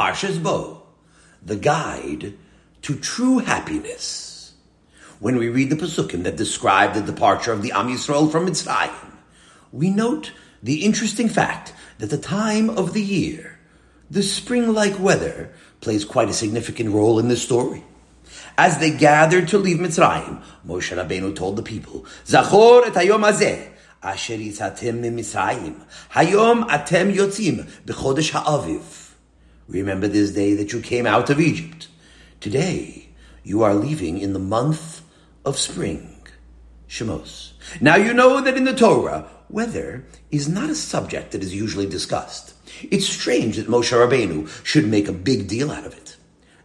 Parshas Bo, the guide to true happiness. When we read the Pasukim that describe the departure of the Am Yisrael from Mitzrayim, we note the interesting fact that the time of the year, the spring-like weather, plays quite a significant role in this story. As they gathered to leave Mitzrayim, Moshe Rabbeinu told the people, Zachor et hayom hazeh, asher yitzatem mitzrayim, hayom atem yotzim, b'chodesh ha'aviv. Remember this day that you came out of Egypt. Today, you are leaving in the month of spring. Shemos. Now you know that in the Torah, weather is not a subject that is usually discussed. It's strange that Moshe Rabbeinu should make a big deal out of it.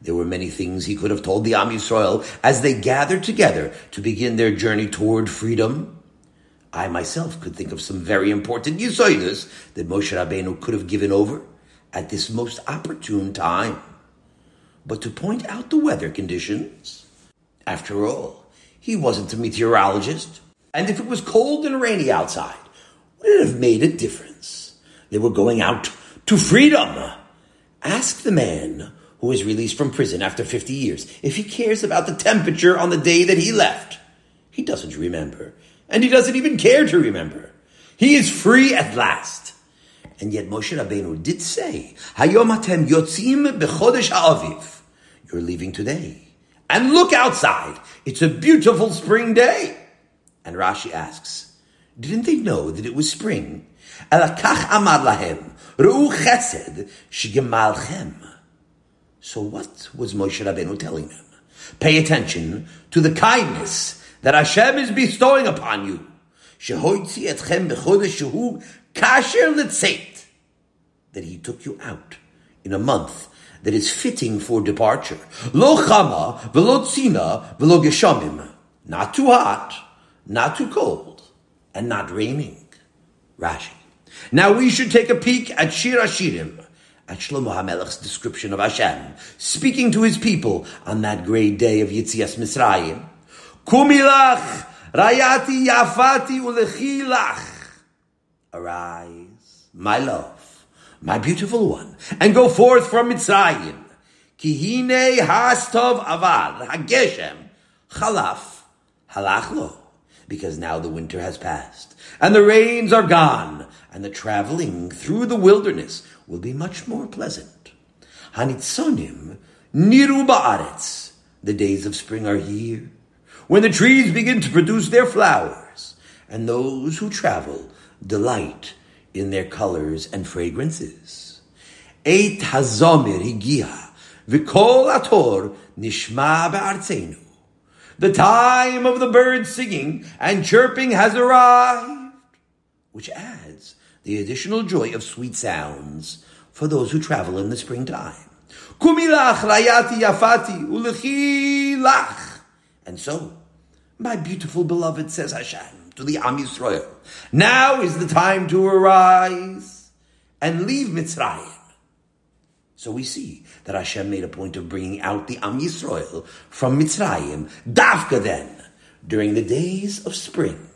There were many things he could have told the Am Yisrael as they gathered together to begin their journey toward freedom. I myself could think of some very important yisoidus that Moshe Rabbeinu could have given over at this most opportune time. But to point out the weather conditions, after all, he wasn't a meteorologist. And if it was cold and rainy outside, would it have made a difference? They were going out to freedom. Ask the man who was released from prison after 50 years if he cares about the temperature on the day that he left. He doesn't remember. And he doesn't even care to remember. He is free at last. And yet Moshe Rabbeinu did say, Hayom atem yotzim bechodesh ha'aviv. You're leaving today. And look outside. It's a beautiful spring day. And Rashi asks, didn't they know that it was spring? So what was Moshe Rabbeinu telling them? Pay attention to the kindness that Hashem is bestowing upon you. Kasher litzeit. That he took you out in a month that is fitting for departure. Lo chama, velo tzina, velo geshamim. Not too hot, not too cold, and not raining. Rashi. Now we should take a peek at Shir Hashirim, at Shlomo HaMelech's description of Hashem, speaking to his people on that great day of Yitzias Mitzrayim. Kumilach, rayati yafati ulechilach. Arise, my love, my beautiful one, and go forth from Mitzrayim. Kihine hastov avad, hageshem, chalaf, halachlo. Because now the winter has passed, and the rains are gone, and the traveling through the wilderness will be much more pleasant. Hanitzonim niru ba'aretz. The days of spring are here, when the trees begin to produce their flowers, and those who travel delight in their colors and fragrances. Eit hazomir higia, v'kol ator nishma ba'artzenu. The time of the birds singing and chirping has arrived, which adds the additional joy of sweet sounds for those who travel in the springtime. Kumilach rayati yafati ulechilach. And so, my beautiful beloved, says Hashem to the Am Yisrael, now is the time to arise and leave Mitzrayim. So we see that Hashem made a point of bringing out the Am Yisrael from Mitzrayim, Davka then, during the days of spring.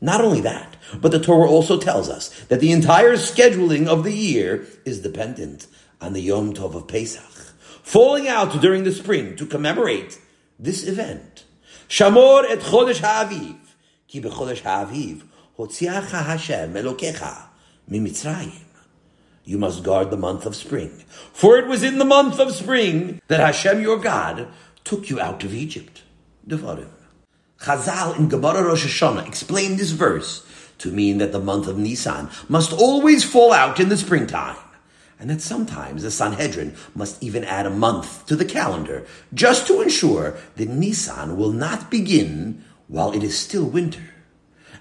Not only that, but the Torah also tells us that the entire scheduling of the year is dependent on the Yom Tov of Pesach, falling out during the spring to commemorate this event. Shamor et Chodesh Ha'aviv, ki bechodesh Ha'aviv, hotziacha Hashem Elokecha, mimitzrayim. You must guard the month of spring. For it was in the month of spring that Hashem your God took you out of Egypt. Devarim. Chazal in Gemara Rosh Hashanah explained this verse to mean that the month of Nisan must always fall out in the springtime, and that sometimes the Sanhedrin must even add a month to the calendar just to ensure that Nisan will not begin while it is still winter.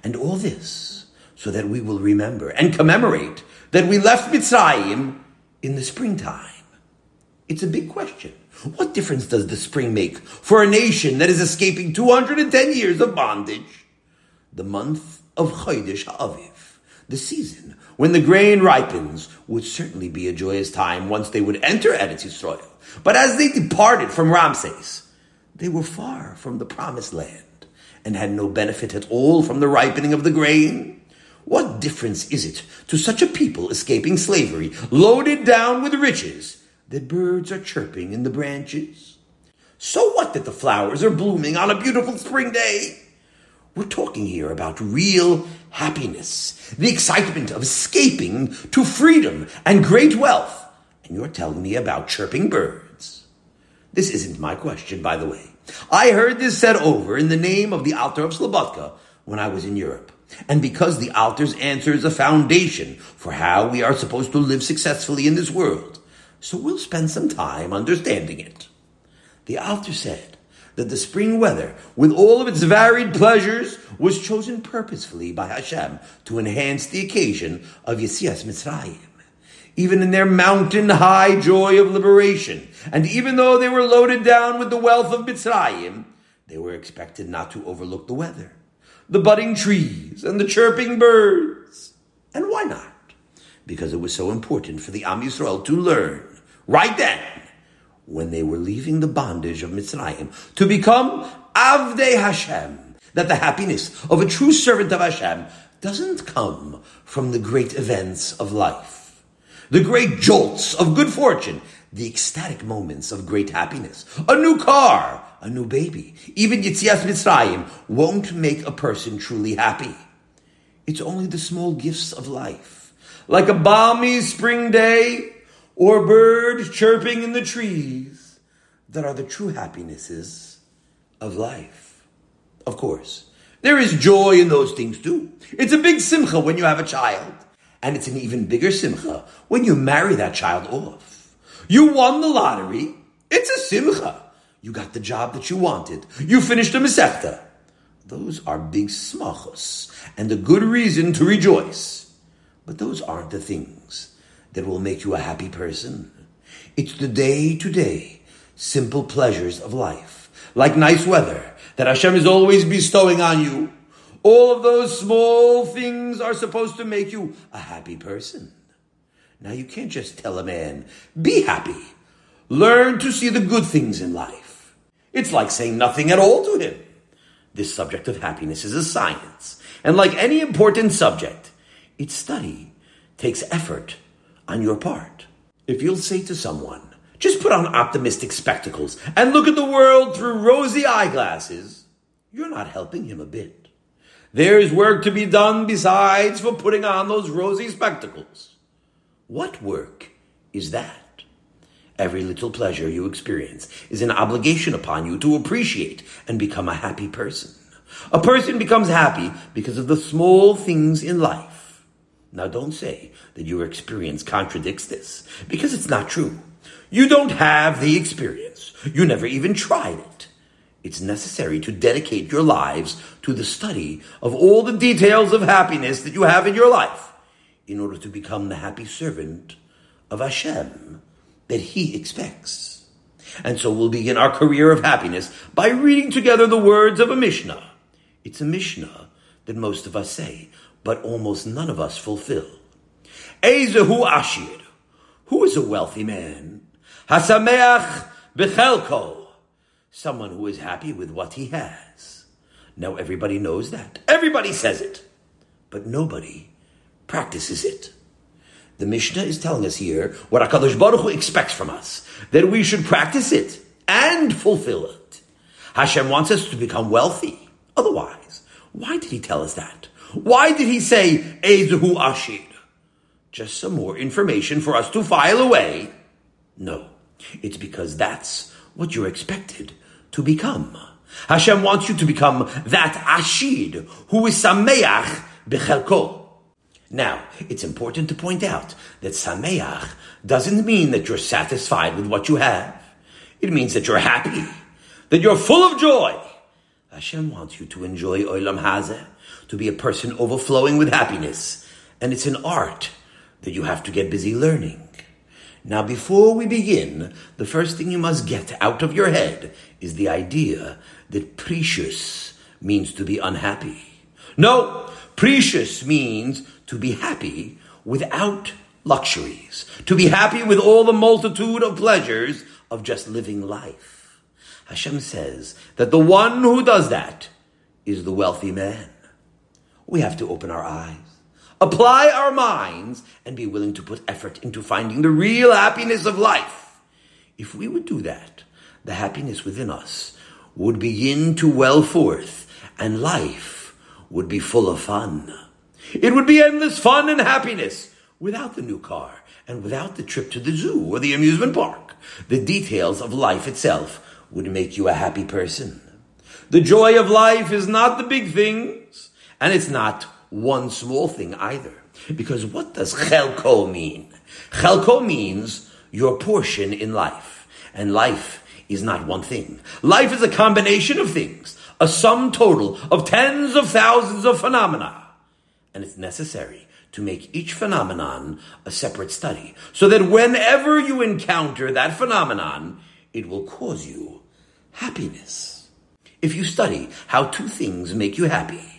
And all this so that we will remember and commemorate that we left Mitzrayim in the springtime. It's a big question. What difference does the spring make for a nation that is escaping 210 years of bondage? The month of Chodesh Ha'aviv, the season when the grain ripens, would certainly be a joyous time once they would enter Eretz Yisrael. But as they departed from Ramses, they were far from the promised land and had no benefit at all from the ripening of the grain. What difference is it to such a people escaping slavery, loaded down with riches, that birds are chirping in the branches? So what that the flowers are blooming on a beautiful spring day? We're talking here about real happiness, the excitement of escaping to freedom and great wealth. And you're telling me about chirping birds. This isn't my question, by the way. I heard this said over in the name of the Alter of Slobodka when I was in Europe. And because the Alter's answer is a foundation for how we are supposed to live successfully in this world, so we'll spend some time understanding it. The Alter said that the spring weather, with all of its varied pleasures, was chosen purposefully by Hashem to enhance the occasion of Yetzias Mitzrayim. Even in their mountain high joy of liberation, and even though they were loaded down with the wealth of Mitzrayim, they were expected not to overlook the weather the budding trees, and the chirping birds. And why not? Because it was so important for the Am Yisrael to learn right then, when they were leaving the bondage of Mitzrayim, to become Avdei Hashem, that the happiness of a true servant of Hashem doesn't come from the great events of life, the great jolts of good fortune, the ecstatic moments of great happiness, a new car, a new baby, even Yitzias Mitzrayim won't make a person truly happy. It's only the small gifts of life, like a balmy spring day or birds chirping in the trees, that are the true happinesses of life. Of course, there is joy in those things too. It's a big simcha when you have a child, and it's an even bigger simcha when you marry that child off. You won the lottery. It's a simcha. You got the job that you wanted. You finished a mesechta. Those are big smachos and a good reason to rejoice. But those aren't the things that will make you a happy person. It's the day to day, simple pleasures of life, like nice weather that Hashem is always bestowing on you. All of those small things are supposed to make you a happy person. Now you can't just tell a man, be happy. Learn to see the good things in life. It's like saying nothing at all to him. This subject of happiness is a science, and like any important subject, its study takes effort on your part. If you'll say to someone, just put on optimistic spectacles and look at the world through rosy eyeglasses, you're not helping him a bit. There's work to be done besides for putting on those rosy spectacles. What work is that? Every little pleasure you experience is an obligation upon you to appreciate and become a happy person. A person becomes happy because of the small things in life. Now don't say that your experience contradicts this, because it's not true. You don't have the experience. You never even tried it. It's necessary to dedicate your lives to the study of all the details of happiness that you have in your life in order to become the happy servant of Hashem that He expects. And so we'll begin our career of happiness by reading together the words of a Mishnah. It's a Mishnah that most of us say, but almost none of us fulfill. Ezehu Ashir. Who is a wealthy man? Hasameach Bechelko. Someone who is happy with what he has. Now everybody knows that. Everybody says it. But nobody practices it. The Mishnah is telling us here what HaKadosh Baruch Hu expects from us, that we should practice it and fulfill it. Hashem wants us to become wealthy. Otherwise, why did he tell us that? Why did he say, Ezehu Ashir? Just some more information for us to file away? No, it's because that's what you're expected to become. Hashem wants you to become that Ashir who is Sameach Bechelko now, it's important to point out that Sameach doesn't mean that you're satisfied with what you have. It means that you're happy, that you're full of joy. Hashem wants you to enjoy Olam Hazeh, to be a person overflowing with happiness. And it's an art that you have to get busy learning. Now, before we begin, the first thing you must get out of your head is the idea that precious means to be unhappy. No, precious means to be happy without luxuries, to be happy with all the multitude of pleasures of just living life. Hashem says that the one who does that is the wealthy man. We have to open our eyes, apply our minds, and be willing to put effort into finding the real happiness of life. If we would do that, the happiness within us would begin to well forth, and life would be full of fun. It would be endless fun and happiness without the new car and without the trip to the zoo or the amusement park. The details of life itself would make you a happy person. The joy of life is not the big things, and it's not one small thing either. Because what does chelko mean? Chelko means your portion in life. And life is not one thing. Life is a combination of things, a sum total of tens of thousands of phenomena. And it's necessary to make each phenomenon a separate study, so that whenever you encounter that phenomenon, it will cause you happiness. If you study how two things make you happy,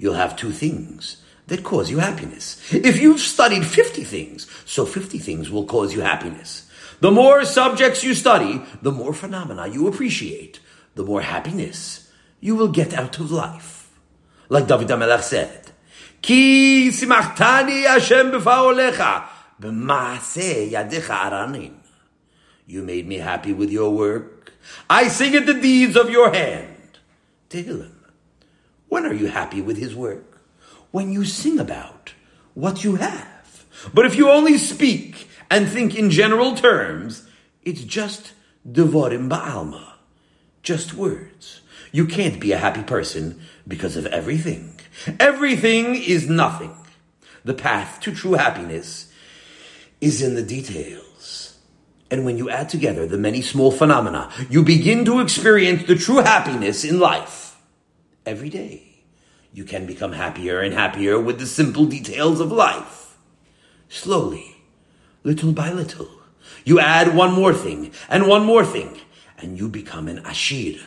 you'll have two things that cause you happiness. If you've studied 50 things, so 50 things will cause you happiness. The more subjects you study, the more phenomena you appreciate, the more happiness you will get out of life. Like David HaMelech said, Ki simachtani Hashem b'faolecha, b'maaseh yadecha aranin. You made me happy with your work. I sing at the deeds of your hand. Tehillim. When are you happy with his work? when you sing about what you have. But if you only speak and think in general terms, it's just devorim ba'alma, just words. You can't be a happy person because of everything. Everything is nothing. The path to true happiness is in the details. And when you add together the many small phenomena, you begin to experience the true happiness in life every day you can become happier and happier with the simple details of life. Slowly, little by little, you add one more thing and one more thing, and you become an ashir.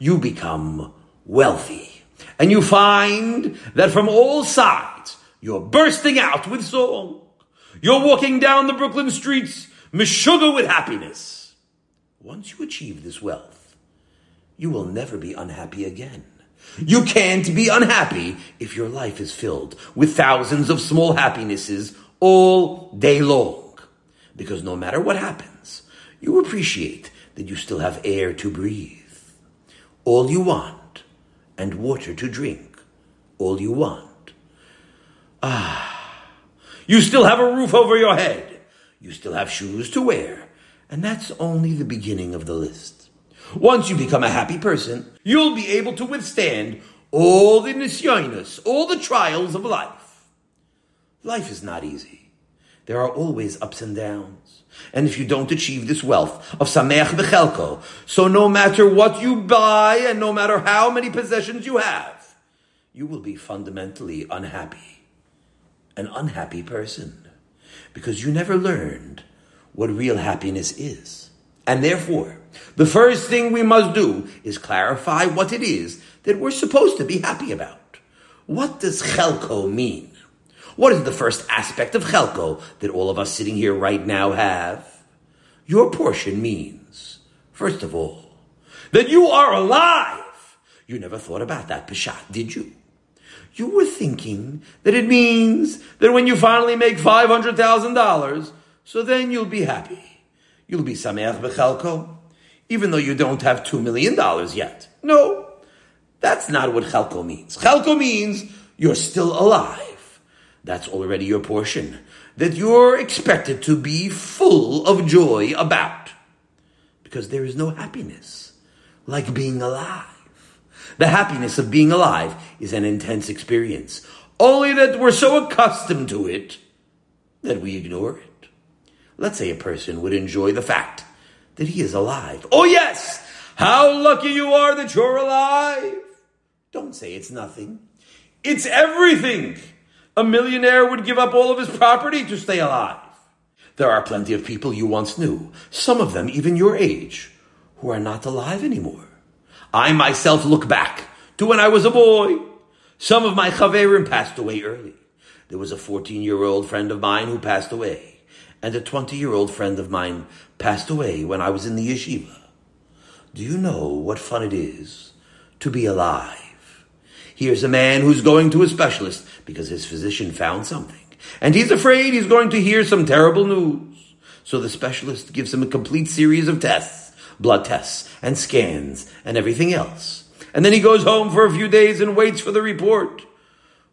You become wealthy. And you find that from all sides, you're bursting out with song. You're walking down the Brooklyn streets, meshuggah with happiness. Once you achieve this wealth, you will never be unhappy again. You can't be unhappy if your life is filled with thousands of small happinesses all day long. Because no matter what happens, you appreciate that you still have air to breathe. All you want, and water to drink. All you want. Ah, you still have a roof over your head. You still have shoes to wear. And that's only the beginning of the list. Once you become a happy person, you'll be able to withstand all the nisyonis, all the trials of life. Life is not easy. There are always ups and downs. And if you don't achieve this wealth of Sameach Bechelko, so no matter what you buy and no matter how many possessions you have, you will be fundamentally unhappy. An unhappy person. Because you never learned what real happiness is. And therefore, the first thing we must do is clarify what it is that we're supposed to be happy about. What does chelko mean? What is the first aspect of chelko that all of us sitting here right now have? Your portion means, first of all, that you are alive. You never thought about that, Peshat, did you? You were thinking that it means that when you finally make $500,000, so then you'll be happy. You'll be Sameach Bechalko, even though you don't have $2 million yet. No, that's not what Chalko means. Chalko means you're still alive. That's already your portion. That you're expected to be full of joy about. Because there is no happiness like being alive. The happiness of being alive is an intense experience. Only that we're so accustomed to it that we ignore it. Let's say a person would enjoy the fact that he is alive. Oh, yes! How lucky you are that you're alive! Don't say it's nothing. It's everything! A millionaire would give up all of his property to stay alive. There are plenty of people you once knew, some of them even your age, who are not alive anymore. I myself look back to when I was a boy. Some of my chaverim passed away early. There was a 14 year old friend of mine who passed away and a 20 year old friend of mine passed away when I was in the yeshiva. Do you know what fun it is to be alive? Here's a man who's going to a specialist because his physician found something, and he's afraid he's going to hear some terrible news. So the specialist gives him a complete series of tests, blood tests, and scans, and everything else. And then he goes home for a few days and waits for the report.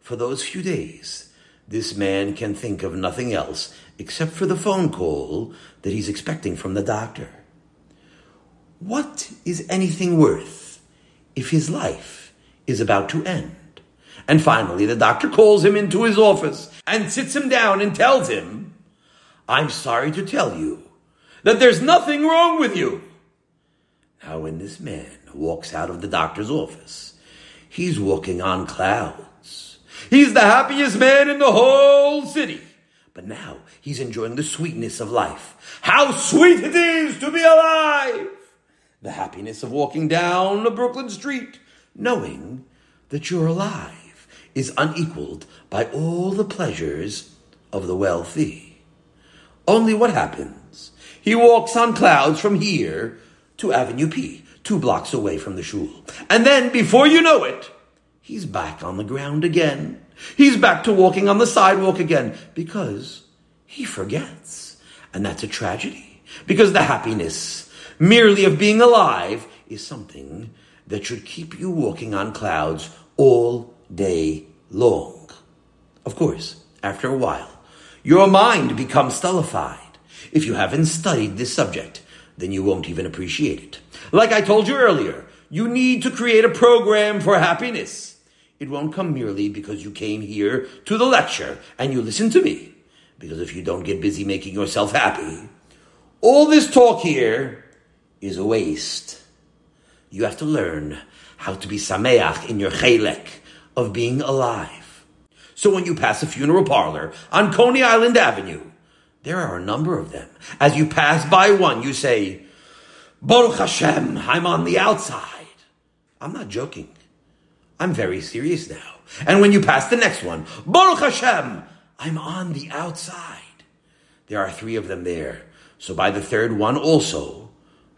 For those few days, this man can think of nothing else except for the phone call that he's expecting from the doctor. What is anything worth if his life is about to end? And finally, the doctor calls him into his office and sits him down and tells him, I'm sorry to tell you that there's nothing wrong with you. Now, when this man walks out of the doctor's office, he's walking on clouds. He's the happiest man in the whole city. But now he's enjoying the sweetness of life. How sweet it is to be alive! The happiness of walking down a Brooklyn street, knowing that you're alive, is unequaled by all the pleasures of the wealthy. Only what happens? He walks on clouds from here to Avenue P, two blocks away from the shul. And then, before you know it, he's back on the ground again. He's back to walking on the sidewalk again because he forgets. And that's a tragedy because the happiness merely of being alive is something that should keep you walking on clouds all day long. Of course, after a while, your mind becomes stultified. If you haven't studied this subject, then you won't even appreciate it. Like I told you earlier, you need to create a program for happiness. It won't come merely because you came here to the lecture and you listen to me. Because if you don't get busy making yourself happy, all this talk here is a waste. You have to learn how to be sameach in your chelek of being alive. So when you pass a funeral parlor on Coney Island Avenue, there are a number of them. As you pass by one, you say, Baruch Hashem, I'm on the outside. I'm not joking. I'm very serious now. And when you pass the next one, Baruch Hashem, I'm on the outside. There are three of them there. So by the third one also,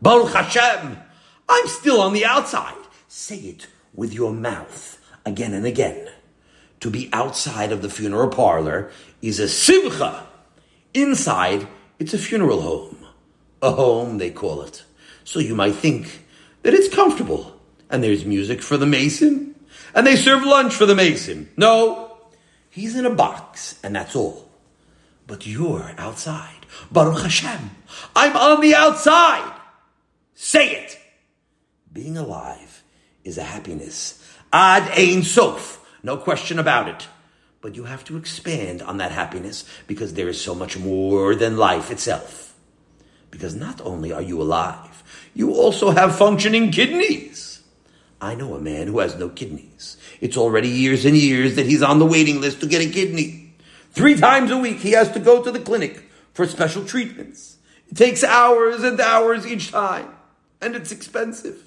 Baruch Hashem, I'm still on the outside. Say it with your mouth again and again. To be outside of the funeral parlor is a simcha. Inside, it's a funeral home. A home, they call it. So you might think that it's comfortable. And there's music for the mason. And they serve lunch for the mason. No, he's in a box, and that's all. But you're outside. Baruch Hashem, I'm on the outside. Say it. Being alive is a happiness. Ad ein sof. No question about it. But you have to expand on that happiness because there is so much more than life itself. Because not only are you alive, you also have functioning kidneys. I know a man who has no kidneys. It's already years and years that he's on the waiting list to get a kidney. Three times a week he has to go to the clinic for special treatments. It takes hours and hours each time, and it's expensive.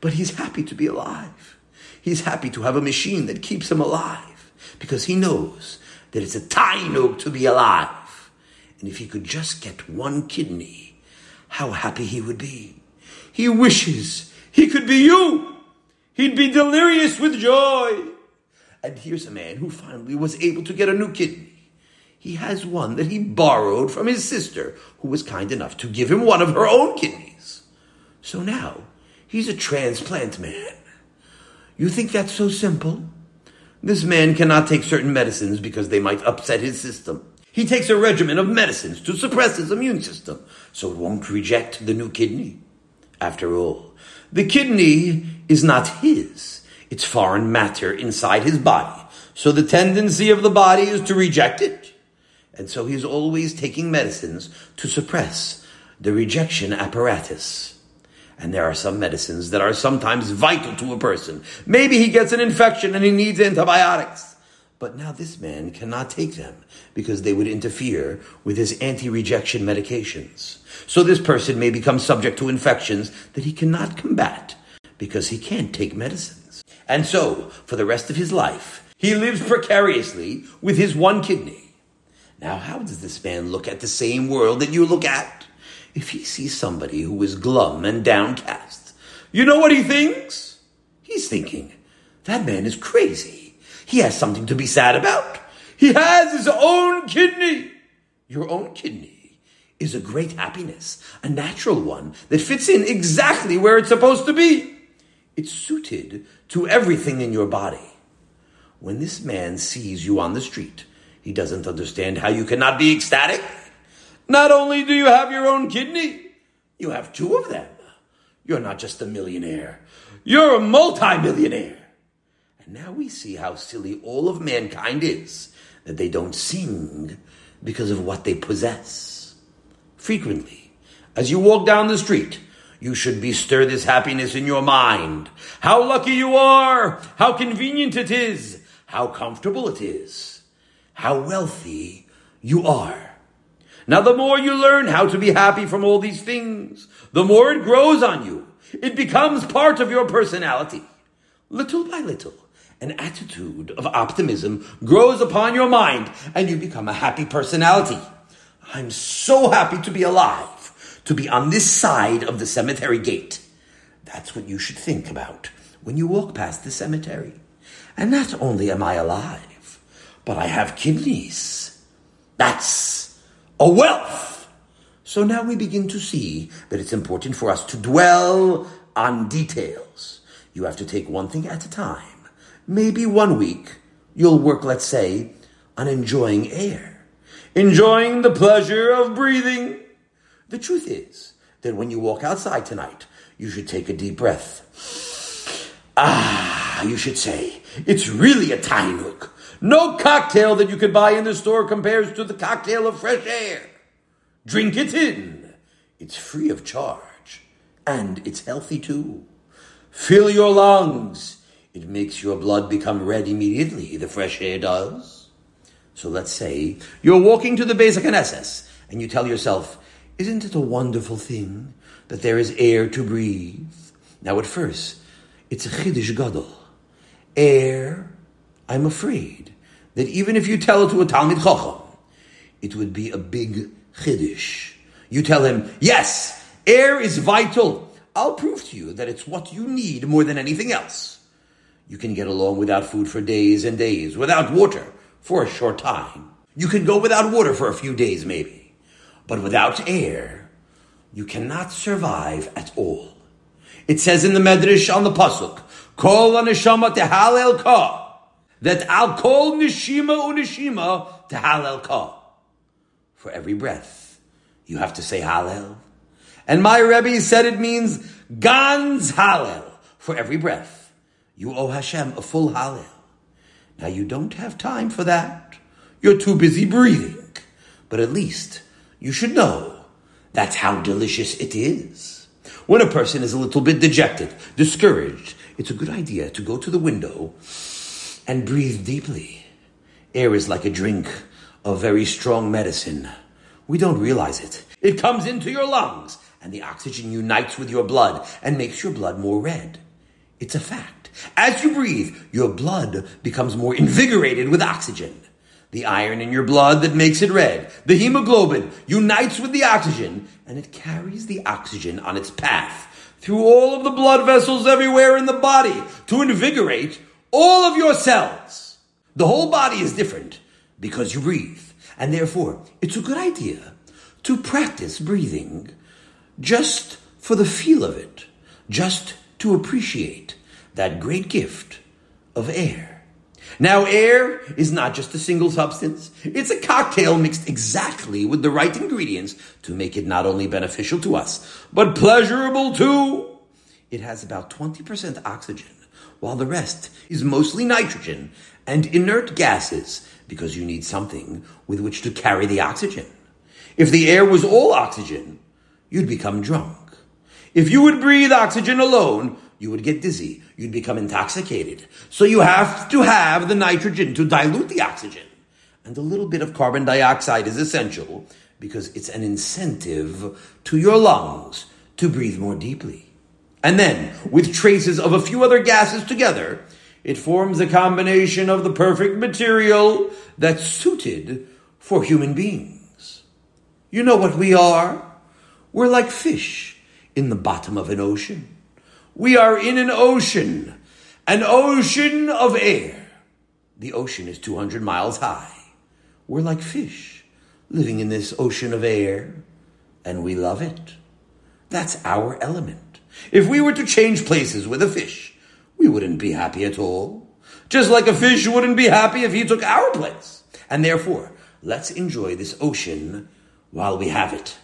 But he's happy to be alive. He's happy to have a machine that keeps him alive because he knows that it's a tainug to be alive. And if he could just get one kidney, how happy he would be. He wishes he could be you. He'd be delirious with joy. And here's a man who finally was able to get a new kidney. He has one that he borrowed from his sister, who was kind enough to give him one of her own kidneys. So now he's a transplant man. You think that's so simple? This man cannot take certain medicines because they might upset his system. He takes a regimen of medicines to suppress his immune system so it won't reject the new kidney. After all, the kidney is not his. It's foreign matter inside his body. So the tendency of the body is to reject it. And so he's always taking medicines to suppress the rejection apparatus. And there are some medicines that are sometimes vital to a person. Maybe he gets an infection and he needs antibiotics. But now this man cannot take them because they would interfere with his anti-rejection medications. So this person may become subject to infections that he cannot combat because he can't take medicines. And so, for the rest of his life, he lives precariously with his one kidney. Now, how does this man look at the same world that you look at? If he sees somebody who is glum and downcast, you know what he thinks? He's thinking, that man is crazy. He has something to be sad about. He has his own kidney. Your own kidney is a great happiness, a natural one that fits in exactly where it's supposed to be. It's suited to everything in your body. When this man sees you on the street, he doesn't understand how you cannot be ecstatic. Not only do you have your own kidney, you have two of them. You're not just a millionaire, you're a multimillionaire. And now we see how silly all of mankind is, that they don't sing because of what they possess. Frequently, as you walk down the street, you should bestir this happiness in your mind. How lucky you are! How convenient it is! How comfortable it is! How wealthy you are! Now, the more you learn how to be happy from all these things, the more it grows on you. It becomes part of your personality. Little by little, an attitude of optimism grows upon your mind and you become a happy personality. I'm so happy to be alive, to be on this side of the cemetery gate. That's what you should think about when you walk past the cemetery. And not only am I alive, but I have kidneys. That's a wealth. So now we begin to see that it's important for us to dwell on details. You have to take one thing at a time. Maybe one week you'll work, let's say, on enjoying air enjoying the pleasure of breathing. The truth is that when you walk outside tonight, you should take a deep breath. Ah, you should say, it's really a tainuk. No cocktail that you could buy in the store compares to the cocktail of fresh air. Drink it in. It's free of charge. And it's healthy too. Fill your lungs. It makes your blood become red immediately, the fresh air does. So let's say you're walking to the Beis HaKnesses and you tell yourself, isn't it a wonderful thing that there is air to breathe? Now at first, it's a chiddush gadol. Air, I'm afraid that even if you tell it to a Talmid Chacham, it would be a big chiddush. You tell him, yes, air is vital. I'll prove to you that it's what you need more than anything else. You can get along without food for days and days, without water, for a short time. You can go without water for a few days, maybe. But without air, you cannot survive at all. It says in the Medrash on the Pasuk, Kol neshama tehalel ka, that al kol nishima unishima tehalel ka. For every breath, you have to say Hallel. And my Rebbe said it means Gans Hallel. For every breath, you owe Hashem a full Hallel. Now you don't have time for that. You're too busy breathing. But at least you should know that's how delicious it is. When a person is a little bit dejected, discouraged, it's a good idea to go to the window and breathe deeply. Air is like a drink of very strong medicine. We don't realize it. It comes into your lungs and the oxygen unites with your blood and makes your blood more red. It's a fact. As you breathe, your blood becomes more invigorated with oxygen. The iron in your blood that makes it red, the hemoglobin, unites with the oxygen, and it carries the oxygen on its path through all of the blood vessels everywhere in the body to invigorate all of your cells. The whole body is different because you breathe, and therefore it's a good idea to practice breathing just for the feel of it, just to appreciate that great gift of air. Now, air is not just a single substance. It's a cocktail mixed exactly with the right ingredients to make it not only beneficial to us, but pleasurable too. It has about 20% oxygen, while the rest is mostly nitrogen and inert gases because you need something with which to carry the oxygen. If the air was all oxygen, you'd become drunk. If you would breathe oxygen alone, you would get dizzy. You'd become intoxicated. So you have to have the nitrogen to dilute the oxygen. And a little bit of carbon dioxide is essential because it's an incentive to your lungs to breathe more deeply. And then, with traces of a few other gases together, it forms a combination of the perfect material that's suited for human beings. You know what we are? We're like fish in the bottom of an ocean. We are in an ocean, an ocean of air. The ocean is 200 miles high. We're like fish living in this ocean of air. and we love it. That's our element. If we were to change places with a fish, we wouldn't be happy at all. Just like a fish wouldn't be happy if he took our place. And therefore, let's enjoy this ocean while we have it.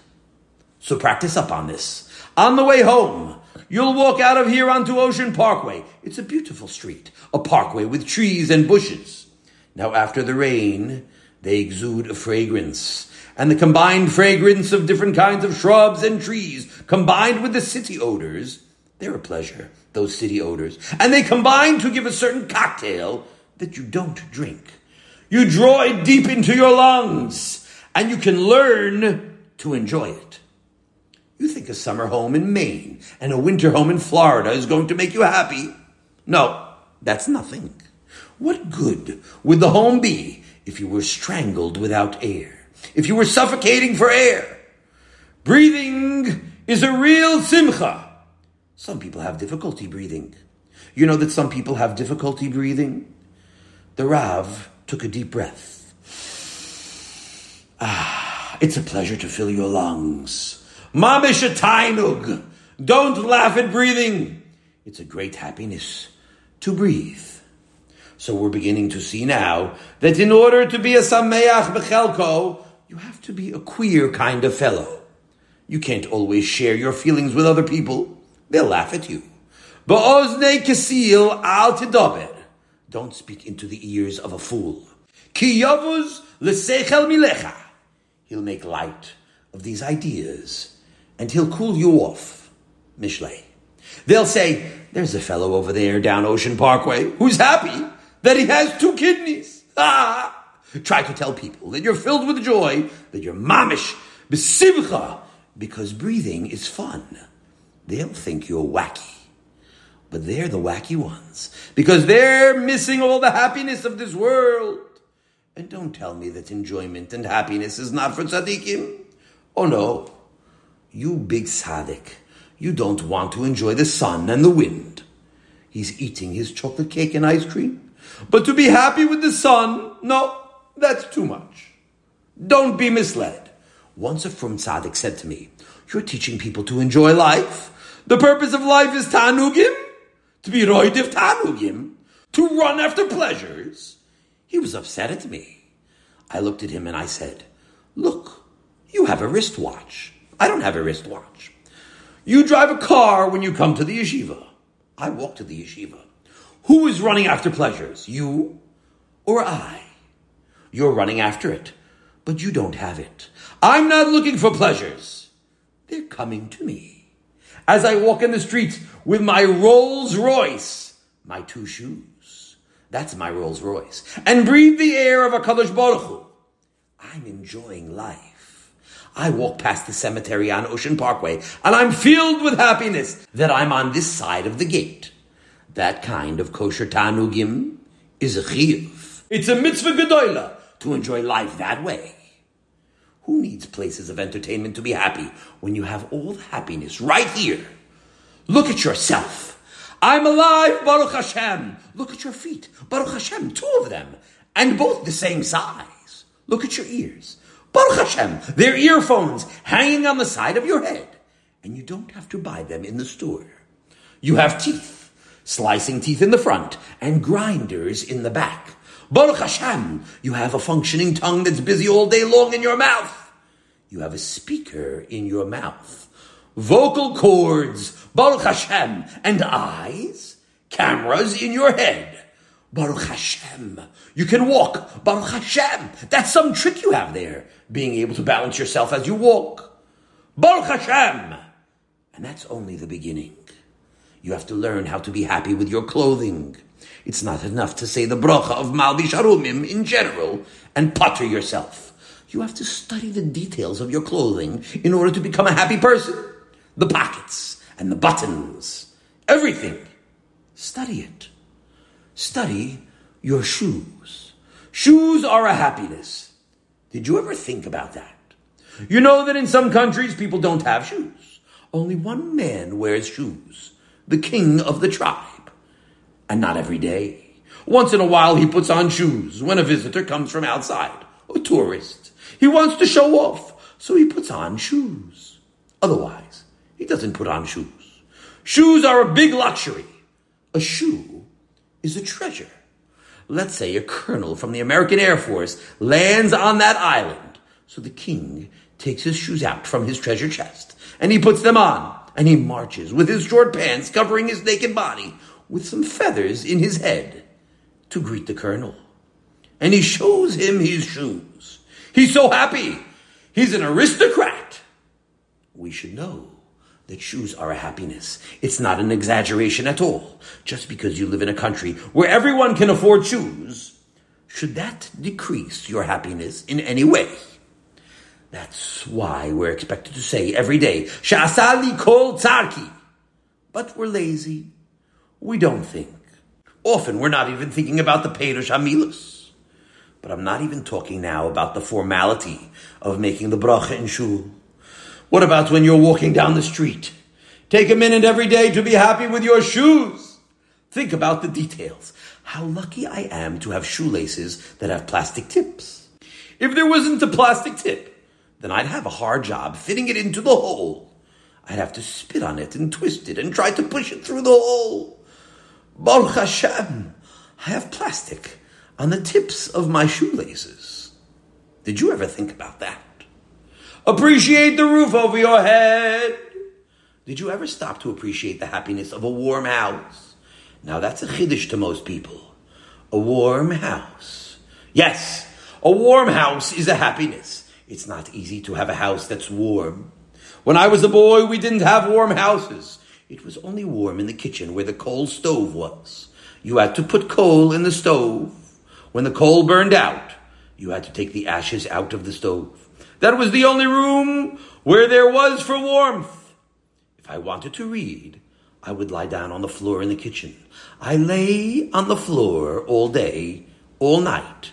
So practice up on this. On the way home, you'll walk out of here onto Ocean Parkway. It's a beautiful street, a parkway with trees and bushes. Now, after the rain, they exude a fragrance. And the combined fragrance of different kinds of shrubs and trees, combined with the city odors, they're a pleasure, those city odors. And they combine to give a certain cocktail that you don't drink. You draw it deep into your lungs, and you can learn to enjoy it. Think a summer home in Maine and a winter home in Florida is going to make you happy? No, that's nothing. What good would the home be if you were strangled without air? If you were suffocating for air? Breathing is a real simcha. Some people have difficulty breathing. You know that some people have difficulty breathing? The Rav took a deep breath. Ah, it's a pleasure to fill your lungs. Mamish tainug. Don't laugh at breathing. It's a great happiness to breathe. So we're beginning to see now that in order to be a sameach bechelko, you have to be a queer kind of fellow. You can't always share your feelings with other people. They'll laugh at you. Ba'ozne kasil al tidober. Don't speak into the ears of a fool. Ki yavuz milecha. He'll make light of these ideas, and he'll cool you off. Mishlei. They'll say, there's a fellow over there down Ocean Parkway who's happy that he has two kidneys. Ah! Try to tell people that you're filled with joy, that you're mamish, besivcha, because breathing is fun. They'll think you're wacky. But they're the wacky ones, because they're missing all the happiness of this world. And don't tell me that enjoyment and happiness is not for tzaddikim. Oh no. You big tzaddik, you don't want to enjoy the sun and the wind. He's eating his chocolate cake and ice cream. But to be happy with the sun, no, that's too much. Don't be misled. Once a frum tzaddik said to me, You're teaching people to enjoy life. The purpose of life is tanugim, to be roidiv tanugim, to run after pleasures. He was upset at me. I looked at him and I said, Look, you have a wristwatch. I don't have a wristwatch. You drive a car when you come to the yeshiva. I walk to the yeshiva. Who is running after pleasures? You or I? You're running after it, but you don't have it. I'm not looking for pleasures. They're coming to me. As I walk in the streets with my Rolls Royce, my two shoes. That's my Rolls Royce. And breathe the air of a Kadosh Baruch Hu. I'm enjoying life. I walk past the cemetery on Ocean Parkway and I'm filled with happiness that I'm on this side of the gate. That kind of kosher tanugim is a chiyuv. It's a mitzvah gedola to enjoy life that way. Who needs places of entertainment to be happy when you have all the happiness right here? Look at yourself. I'm alive, Baruch Hashem. Look at your feet, Baruch Hashem, two of them, and both the same size. Look at your ears, Baruch Hashem. They're earphones hanging on the side of your head, and you don't have to buy them in the store. You have teeth, slicing teeth in the front, and grinders in the back. Baruch Hashem, you have a functioning tongue that's busy all day long in your mouth. You have a speaker in your mouth. Vocal cords, Baruch Hashem, and eyes, cameras in your head. Baruch Hashem. You can walk. Baruch Hashem. That's some trick you have there, being able to balance yourself as you walk. Baruch Hashem. And that's only the beginning. You have to learn how to be happy with your clothing. It's not enough to say the bracha of Malbish in general and putter yourself. You have to study the details of your clothing in order to become a happy person. The pockets and the buttons, everything. Study it. Study your shoes. Shoes are a happiness. Did you ever think about that? You know that in some countries people don't have shoes. Only one man wears shoes, the king of the tribe and not every day. Once in a while, he puts on shoes when a visitor comes from outside, a tourist. He wants to show off, so he puts on shoes. Otherwise, he doesn't put on shoes. Shoes are a big luxury. A shoe is a treasure. Let's say a colonel from the American Air Force lands on that island. So the king takes his shoes out from his treasure chest and he puts them on and he marches with his short pants covering his naked body with some feathers in his head to greet the colonel. And he shows him his shoes. He's so happy. He's an aristocrat. We should know that shoes are a happiness. It's not an exaggeration at all. Just because you live in a country where everyone can afford shoes, should that decrease your happiness in any way? That's why we're expected to say every day, Sha'asali kol tzarki. But we're lazy. We don't think. Often we're not even thinking about the Perush Hamilus. But I'm not even talking now about the formality of making the bracha in shul. What about when you're walking down the street? Take a minute every day to be happy with your shoes. Think about the details. How lucky I am to have shoelaces that have plastic tips. If there wasn't a plastic tip, then I'd have a hard job fitting it into the hole. I'd have to spit on it and twist it and try to push it through the hole. Baruch Hashem, I have plastic on the tips of my shoelaces. Did you ever think about that? Appreciate the roof over your head. Did you ever stop to appreciate the happiness of a warm house? Now that's a chiddush to most people. A warm house. Yes, a warm house is a happiness. It's not easy to have a house that's warm. When I was a boy, we didn't have warm houses. It was only warm in the kitchen where the coal stove was. You had to put coal in the stove. When the coal burned out, you had to take the ashes out of the stove. That was the only room where there was for warmth. If I wanted to read, I would lie down on the floor in the kitchen. I lay on the floor all day, all night,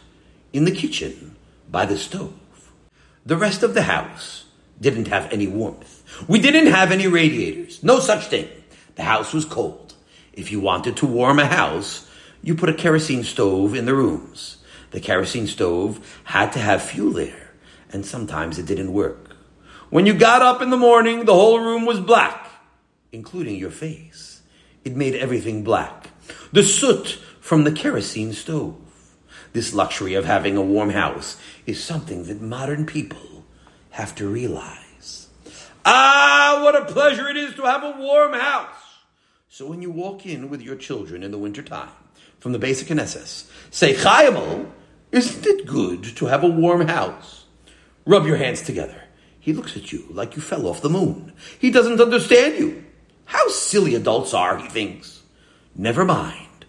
in the kitchen, by the stove. The rest of the house didn't have any warmth. We didn't have any radiators. No such thing. The house was cold. If you wanted to warm a house, you put a kerosene stove in the rooms. The kerosene stove had to have fuel there, and sometimes it didn't work. When you got up in the morning, the whole room was black, including your face. It made everything black. The soot from the kerosene stove. This luxury of having a warm house is something that modern people have to realize. Ah, what a pleasure it is to have a warm house. So when you walk in with your children in the wintertime from the beis Knesses, say, Chayimel, isn't it good to have a warm house? Rub your hands together. He looks at you like you fell off the moon. He doesn't understand you. How silly adults are, he thinks. Never mind.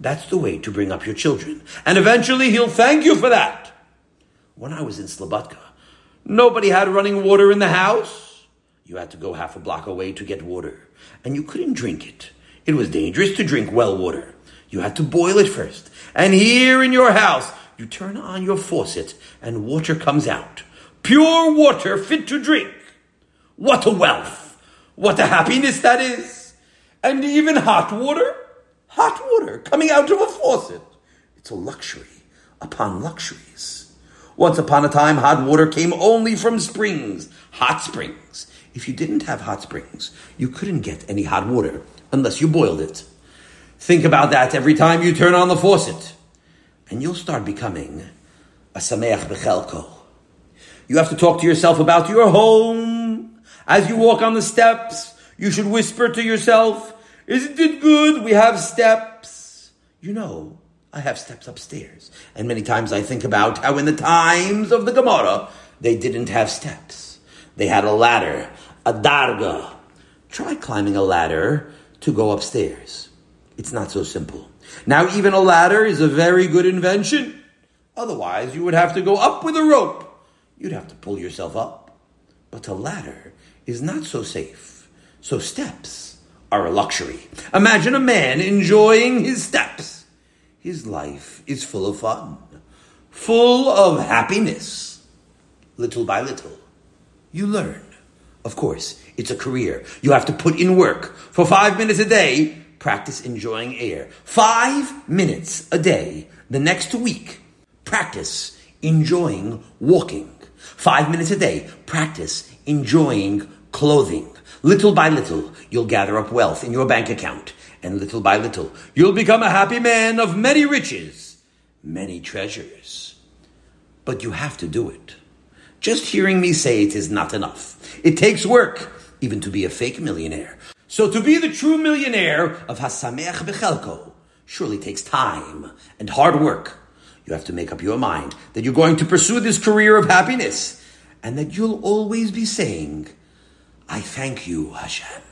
That's the way to bring up your children. And eventually he'll thank you for that. When I was in Slobodka, nobody had running water in the house. You had to go half a block away to get water. And you couldn't drink it. It was dangerous to drink well water. You had to boil it first. And here in your house, you turn on your faucet and water comes out. Pure water fit to drink. What a wealth. What a happiness that is. And even hot water hot water coming out of a faucet. It's a luxury upon luxuries. Once upon a time, hot water came only from springs, hot springs. If you didn't have hot springs, you couldn't get any hot water unless you boiled it. Think about that every time you turn on the faucet, and you'll start becoming a sameach bechelko. You have to talk to yourself about your home. As you walk on the steps, you should whisper to yourself, isn't it good? We have steps. You know, I have steps upstairs. And many times I think about how in the times of the Gemara, they didn't have steps. They had a ladder, a darga. Try climbing a ladder to go upstairs. It's not so simple. Now, even a ladder is a very good invention. Otherwise, you would have to go up with a rope. You'd have to pull yourself up. But a ladder is not so safe. So, steps are a luxury. Imagine a man enjoying his steps. His life is full of fun, full of happiness. Little by little, you learn. Of course, it's a career. You have to put in work. For five minutes a day, practice enjoying air. Five minutes a day. The next week, practice enjoying walking. Five minutes a day, practice enjoying clothing. Little by little, you'll gather up wealth in your bank account, and little by little, you'll become a happy man of many riches, many treasures. But you have to do it. Just hearing me say it is not enough. It takes work, even to be a fake millionaire. So to be the true millionaire of Hasameach Bechelko surely takes time and hard work. You have to make up your mind that you're going to pursue this career of happiness and that you'll always be saying, I thank you, Hashem.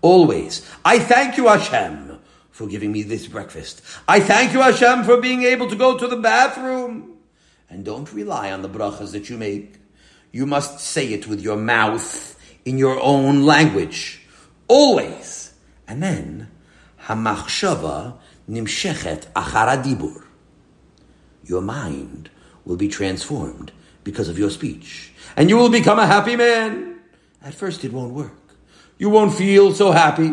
Always. I thank you, Hashem, for giving me this breakfast. I thank you, Hashem, for being able to go to the bathroom. And don't rely on the brachas that you make. You must say it with your mouth in your own language. Always. And then, hamachshava nimshechet achar hadibur. Your mind will be transformed because of your speech. And you will become a happy man. At first it won't work. You won't feel so happy.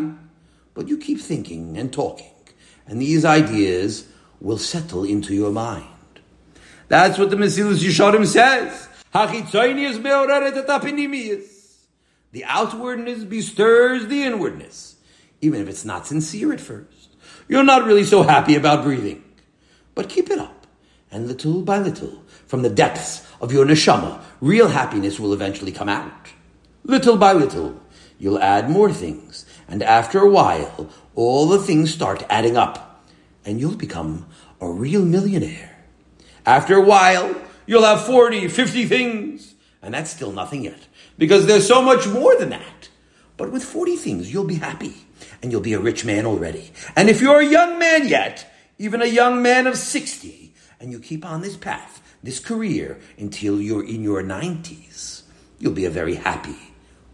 But you keep thinking and talking. And these ideas will settle into your mind. That's what the Mesilas Yesharim says. The outwardness bestirs the inwardness, even if it's not sincere at first. You're not really so happy about breathing. But keep it up, and little by little, from the depths of your neshama, real happiness will eventually come out. Little by little, you'll add more things, and after a while, all the things start adding up, and you'll become a real millionaire. After a while, you'll have 40, 50 things, and that's still nothing yet because there's so much more than that. But with 40 things, you'll be happy and you'll be a rich man already. And if you're a young man yet, even a young man of 60, and you keep on this path, this career until you're in your 90s, you'll be a very happy,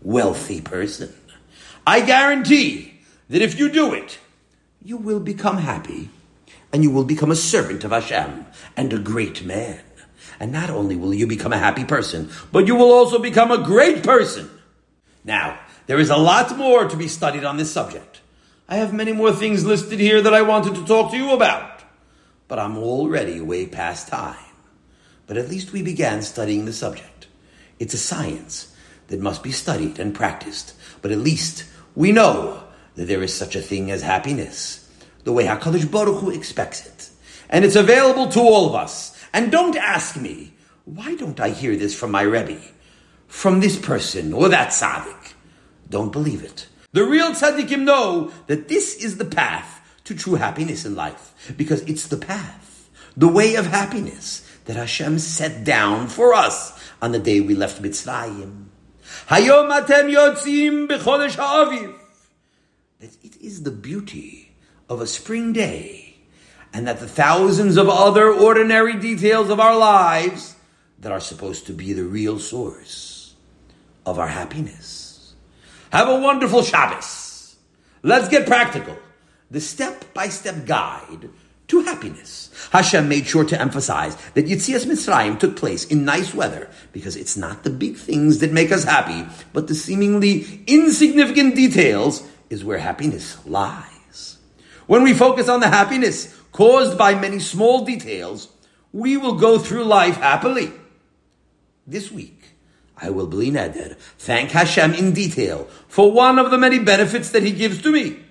wealthy person. I guarantee that if you do it, you will become happy and you will become a servant of Hashem and a great man. And not only will you become a happy person, but you will also become a great person. Now, there is a lot more to be studied on this subject. I have many more things listed here that I wanted to talk to you about, but I'm already way past time. But at least we began studying the subject. It's a science that must be studied and practiced, but at least we know that there is such a thing as happiness, the way HaKadosh Baruch Hu expects it. And it's available to all of us. And don't ask me, why don't I hear this from my Rebbe? From this person or that tzaddik? Don't believe it. The real tzaddikim know that this is the path to true happiness in life, because it's the path, the way of happiness that Hashem set down for us on the day we left Mitzrayim. Hayom atem yotzim b'chodesh ha'aviv. That it is the beauty of a spring day and that the thousands of other ordinary details of our lives that are supposed to be the real source of our happiness. Have a wonderful Shabbos. Let's get practical. The step by step guide to happiness. Hashem made sure to emphasize that Yetzias Mitzrayim took place in nice weather because it's not the big things that make us happy, but the seemingly insignificant details is where happiness lies. When we focus on the happiness, caused by many small details, we will go through life happily. This week, I will bli neder, thank Hashem in detail for one of the many benefits that He gives to me.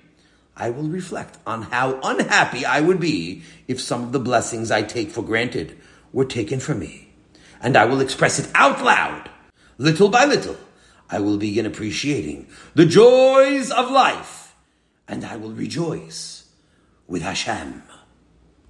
I will reflect on how unhappy I would be if some of the blessings I take for granted were taken from me. And I will express it out loud. Little by little, I will begin appreciating the joys of life, and I will rejoice with Hashem.